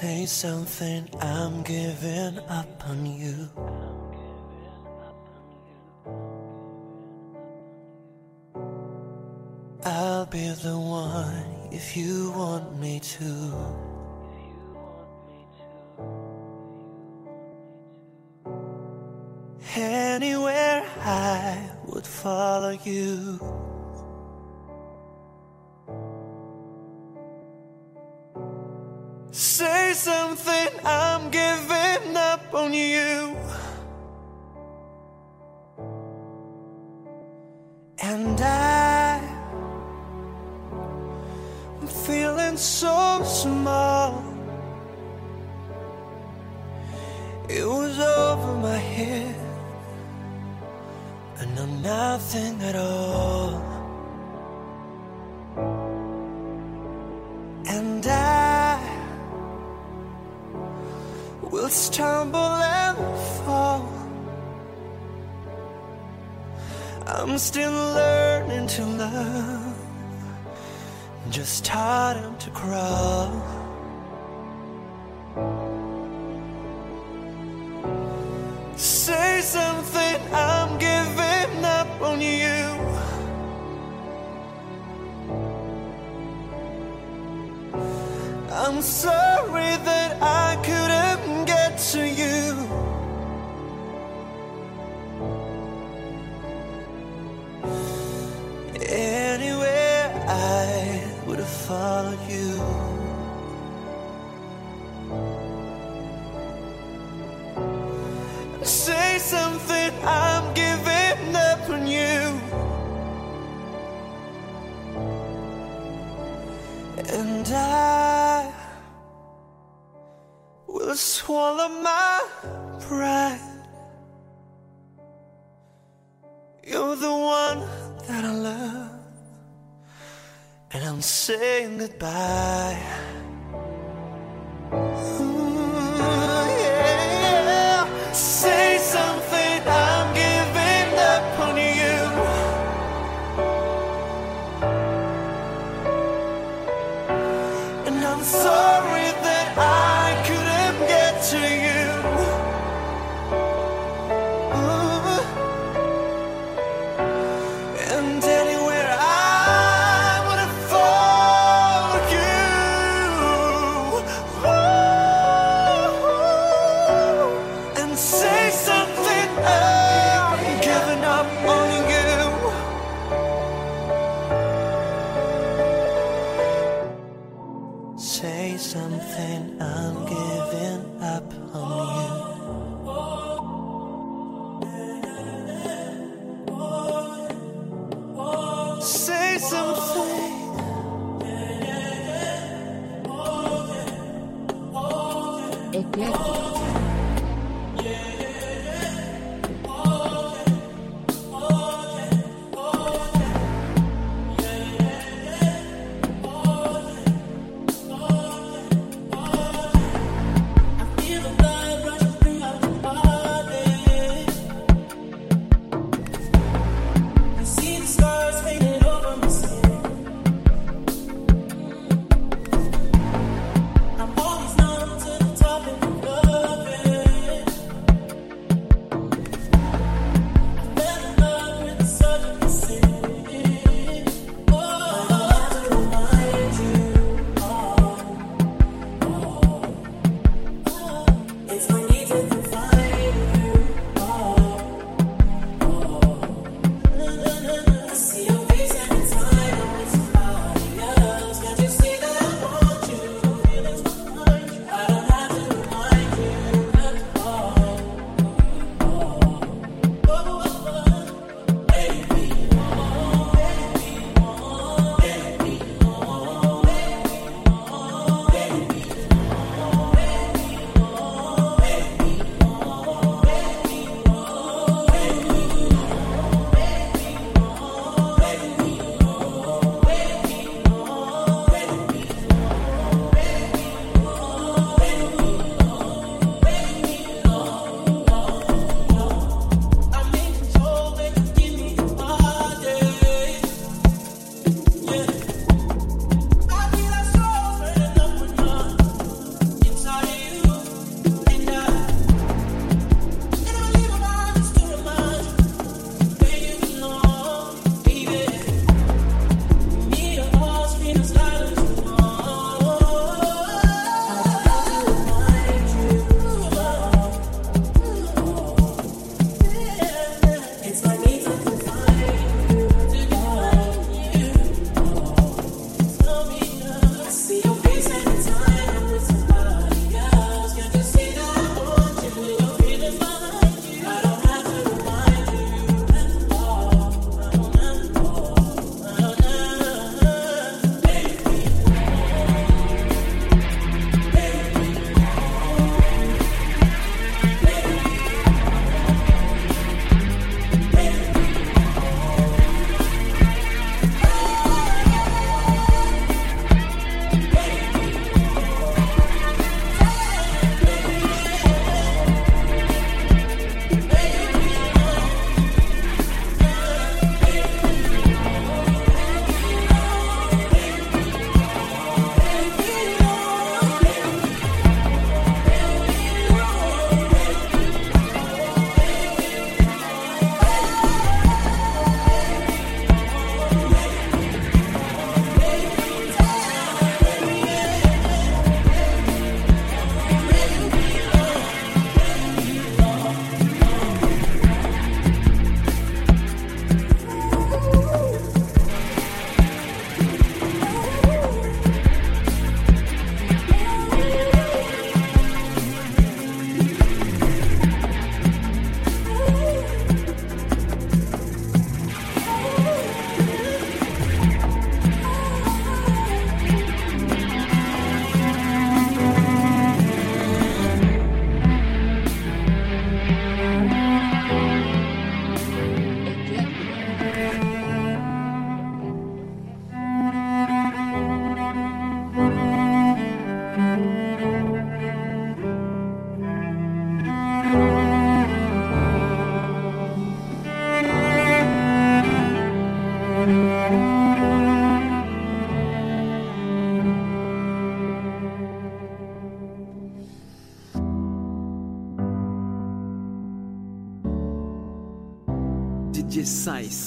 Say something, I'm giving up on you. I'll be the one if you want me to. Feeling so small. It was over my head. I know nothing at all. And I will stumble and fall. I'm still learning to love, just taught him to crawl. Say something, I'm giving up on you. I'm sorry that I couldn't get to you. Anywhere I would have followed you. Say something, I'm giving up on you. And I will swallow my pride. You're the one that I love, and I'm saying goodbye.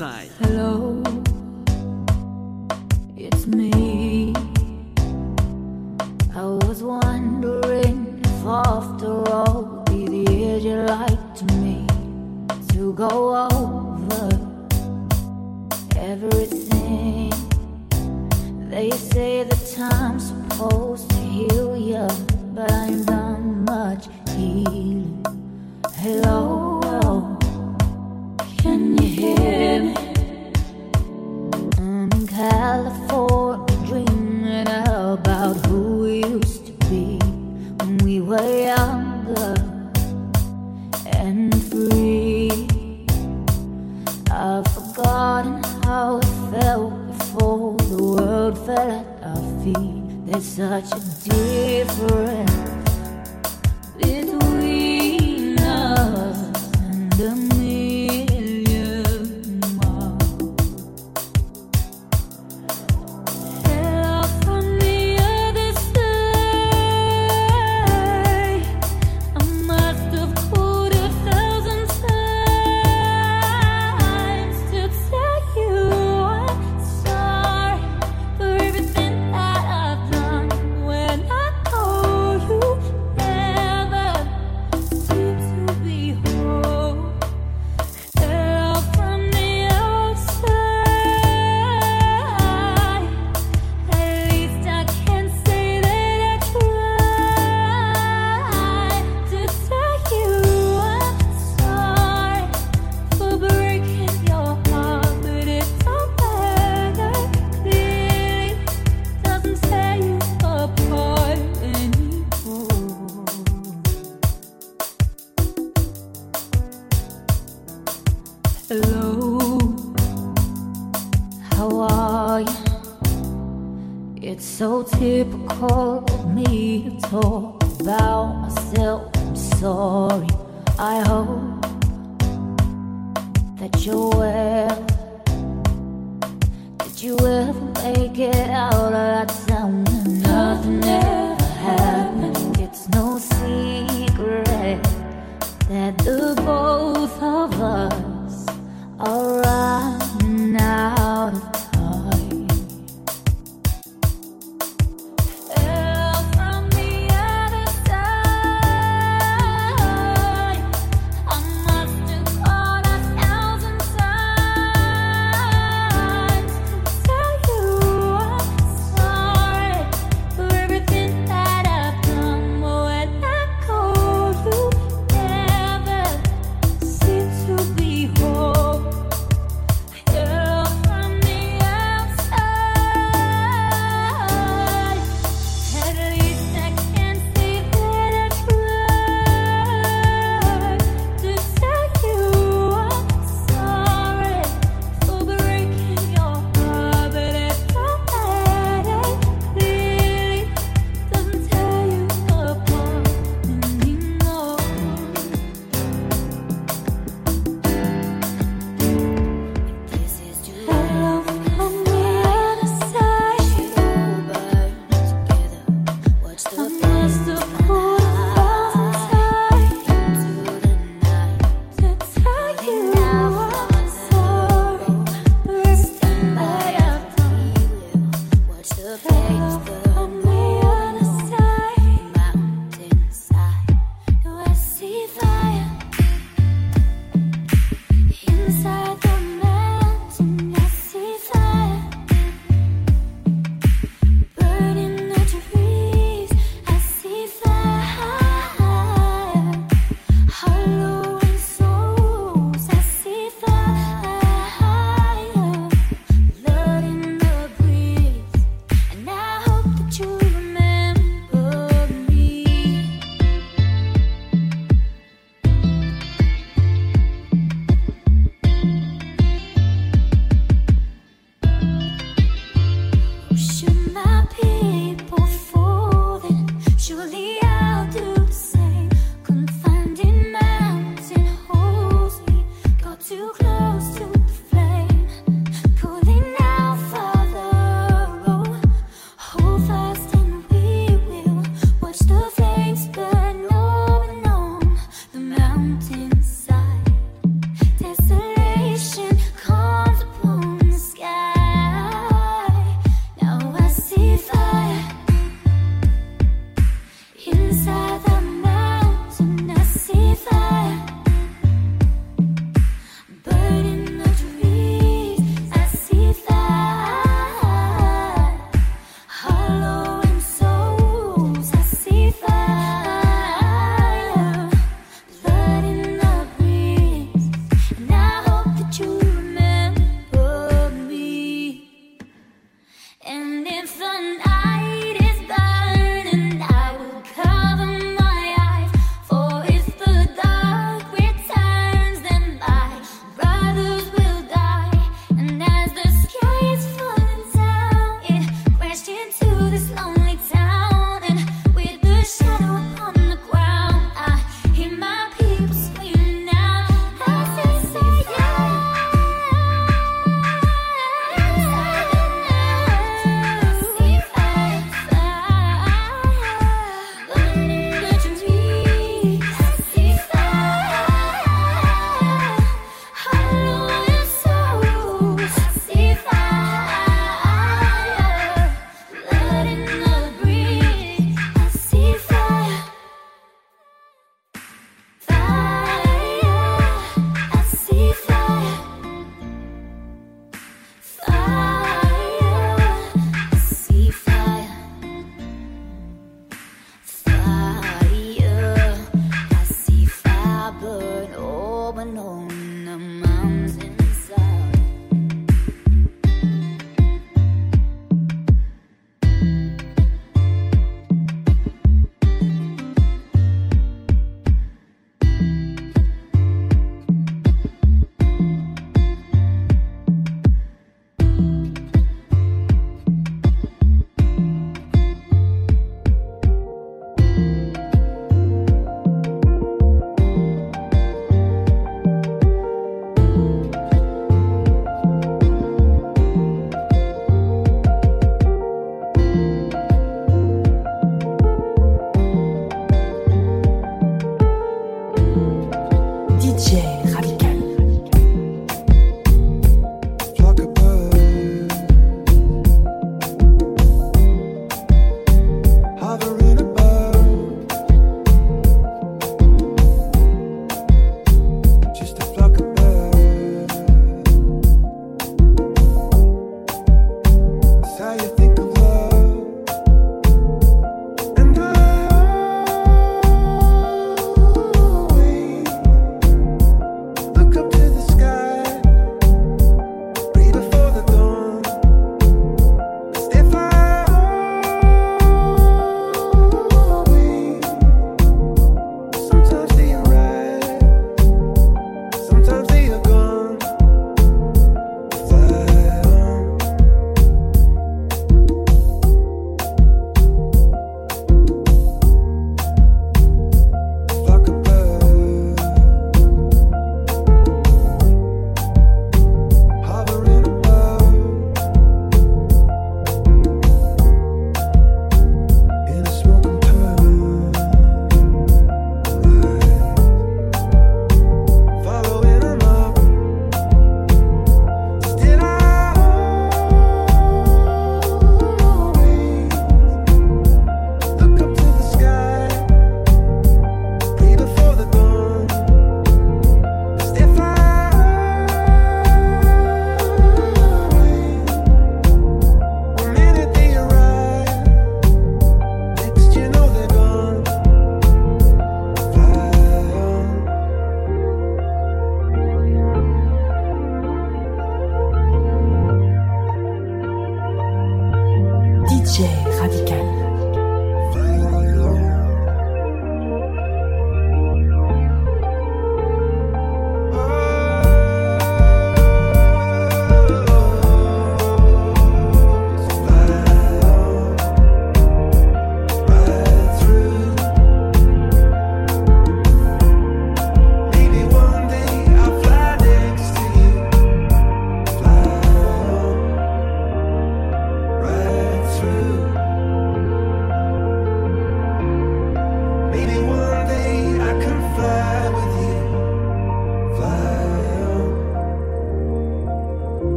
inside. Hello, it's me. I was wondering if after all these years you liked me to go over everything. They say that time's supposed to heal you, but I ain't done much healing. Hello. fell at our feet. There's such a difference. hello. How are you? It's so typical of me to talk about myself. I'm sorry. I hope that you're well. Did you ever make it out of that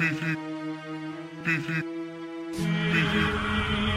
beefy, beefy, beefy.